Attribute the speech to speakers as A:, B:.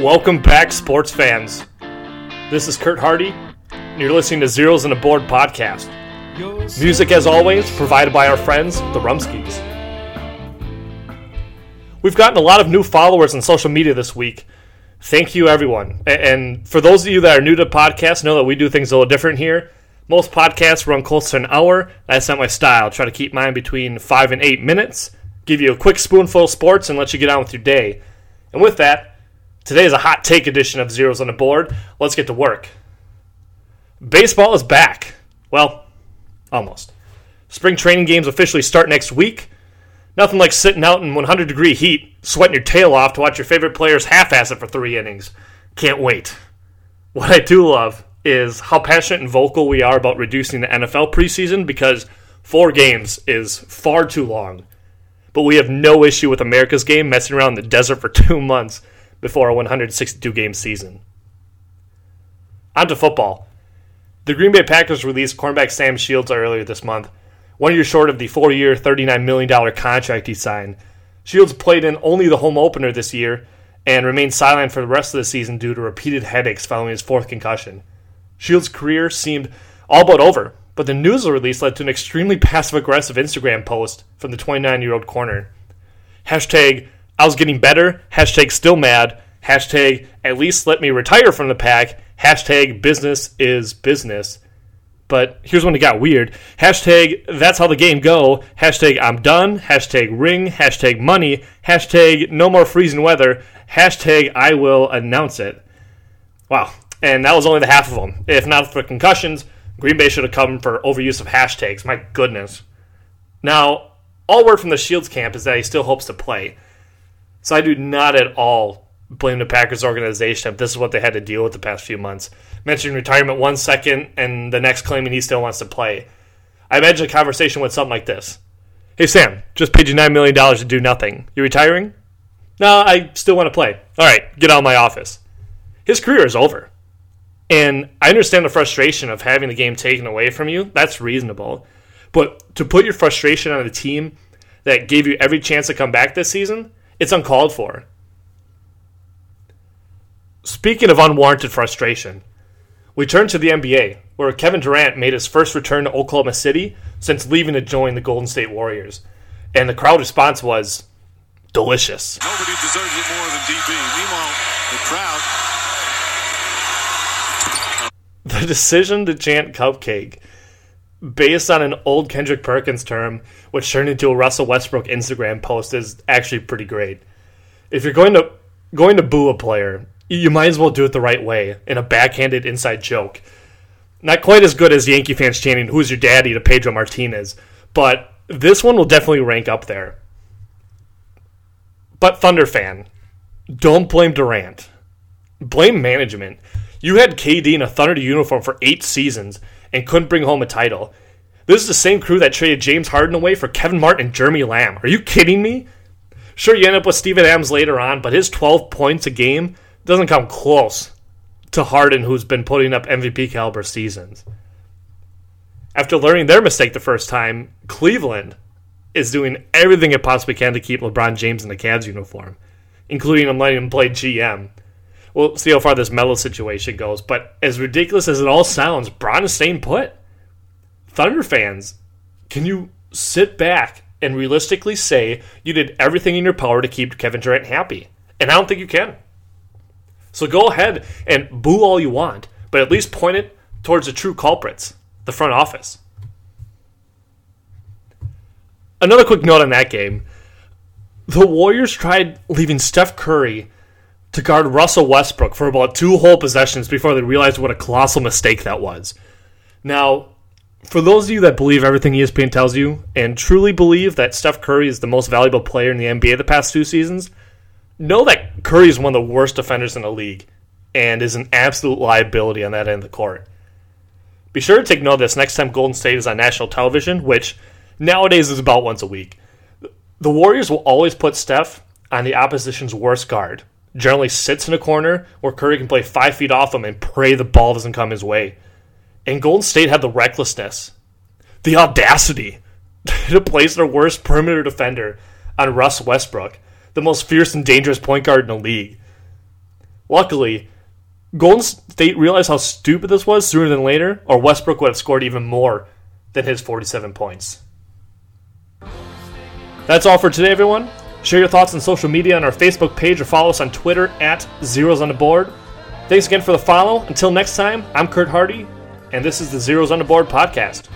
A: Welcome back, sports fans. This is Kurt Hardy, and you're listening to Zeros on the Board podcast. Music, as always, provided by our friends, the Rumskis. We've gotten a lot of new followers on social media this week. Thank you, everyone. And for those of you that are new to podcasts, know that we do things a little different here. Most podcasts run close to an hour. That's not my style. try to keep mine between five and eight minutes, give you a quick spoonful of sports, and let you get on with your day. And with that, today is a hot take edition of Zeros on the Board. Let's get to work. Baseball is back. Well, almost. Spring training games officially start next week. Nothing like sitting out in 100 degree heat, sweating your tail off to watch your favorite players half ass it for three innings. Can't wait. What I do love is how passionate and vocal we are about reducing the NFL preseason because four games is far too long. But we have no issue with America's game messing around in the desert for two months before a 162 game season. On to football. The Green Bay Packers released cornerback Sam Shields earlier this month, one year short of the four year, $39 million contract he signed. Shields played in only the home opener this year and remained silent for the rest of the season due to repeated headaches following his fourth concussion. Shields' career seemed all but over, but the news release led to an extremely passive aggressive Instagram post from the 29 year old corner. Hashtag, I was getting better. Hashtag, still mad. Hashtag, at least let me retire from the pack. Hashtag, business is business. But here's when it got weird. Hashtag, that's how the game go. Hashtag, I'm done. Hashtag, ring. Hashtag, money. Hashtag, no more freezing weather. Hashtag, I will announce it. Wow. And that was only the half of them. If not for concussions, Green Bay should have come for overuse of hashtags. My goodness. Now, all word from the Shields camp is that he still hopes to play. So I do not at all blame the Packers organization if this is what they had to deal with the past few months. Mentioning retirement one second and the next claiming he still wants to play. I imagine a conversation with something like this. Hey Sam, just paid you $9 million to do nothing. You retiring? No, I still want to play. All right, get out of my office. His career is over. And I understand the frustration of having the game taken away from you. That's reasonable. But to put your frustration on a team that gave you every chance to come back this season, it's uncalled for. Speaking of unwarranted frustration, we turn to the NBA, where Kevin Durant made his first return to Oklahoma City since leaving to join the Golden State Warriors. And the crowd response was delicious.
B: Nobody deserves it more than DB. Meanwhile, the crowd.
A: The decision to chant cupcake, based on an old Kendrick Perkins term, which turned into a Russell Westbrook Instagram post, is actually pretty great. If you're going to going to boo a player, you might as well do it the right way in a backhanded inside joke. Not quite as good as Yankee fans chanting "Who's your daddy?" to Pedro Martinez, but this one will definitely rank up there. But Thunder fan, don't blame Durant. Blame management. You had KD in a Thunder uniform for eight seasons and couldn't bring home a title. This is the same crew that traded James Harden away for Kevin Martin and Jeremy Lamb. Are you kidding me? Sure, you end up with Steven Adams later on, but his 12 points a game doesn't come close to Harden, who's been putting up MVP caliber seasons. After learning their mistake the first time, Cleveland is doing everything it possibly can to keep LeBron James in the Cavs uniform, including him letting him play GM. We'll see how far this Melo situation goes, but as ridiculous as it all sounds, Bron is staying put. Thunder fans, can you sit back and realistically say you did everything in your power to keep Kevin Durant happy? And I don't think you can. So go ahead and boo all you want, but at least point it towards the true culprits, the front office. Another quick note on that game. The Warriors tried leaving Steph Curry to guard Russell Westbrook for about two whole possessions before they realized what a colossal mistake that was. Now, for those of you that believe everything ESPN tells you and truly believe that Steph Curry is the most valuable player in the NBA the past two seasons, know that Curry is one of the worst defenders in the league and is an absolute liability on that end of the court. Be sure to take note of this next time Golden State is on national television, which nowadays is about once a week. The Warriors will always put Steph on the opposition's worst guard. Generally sits in a corner where Curry can play five feet off him and pray the ball doesn't come his way. And Golden State had the recklessness, the audacity to place their worst perimeter defender on Russ Westbrook, the most fierce and dangerous point guard in the league. Luckily, Golden State realized how stupid this was sooner than later, or Westbrook would have scored even more than his 47 points. That's all for today, everyone. Share your thoughts on social media on our Facebook page or follow us on Twitter at Zeros on the Board. Thanks again for the follow. Until next time, I'm Kurt Hardy, and this is the Zeros on the Board podcast.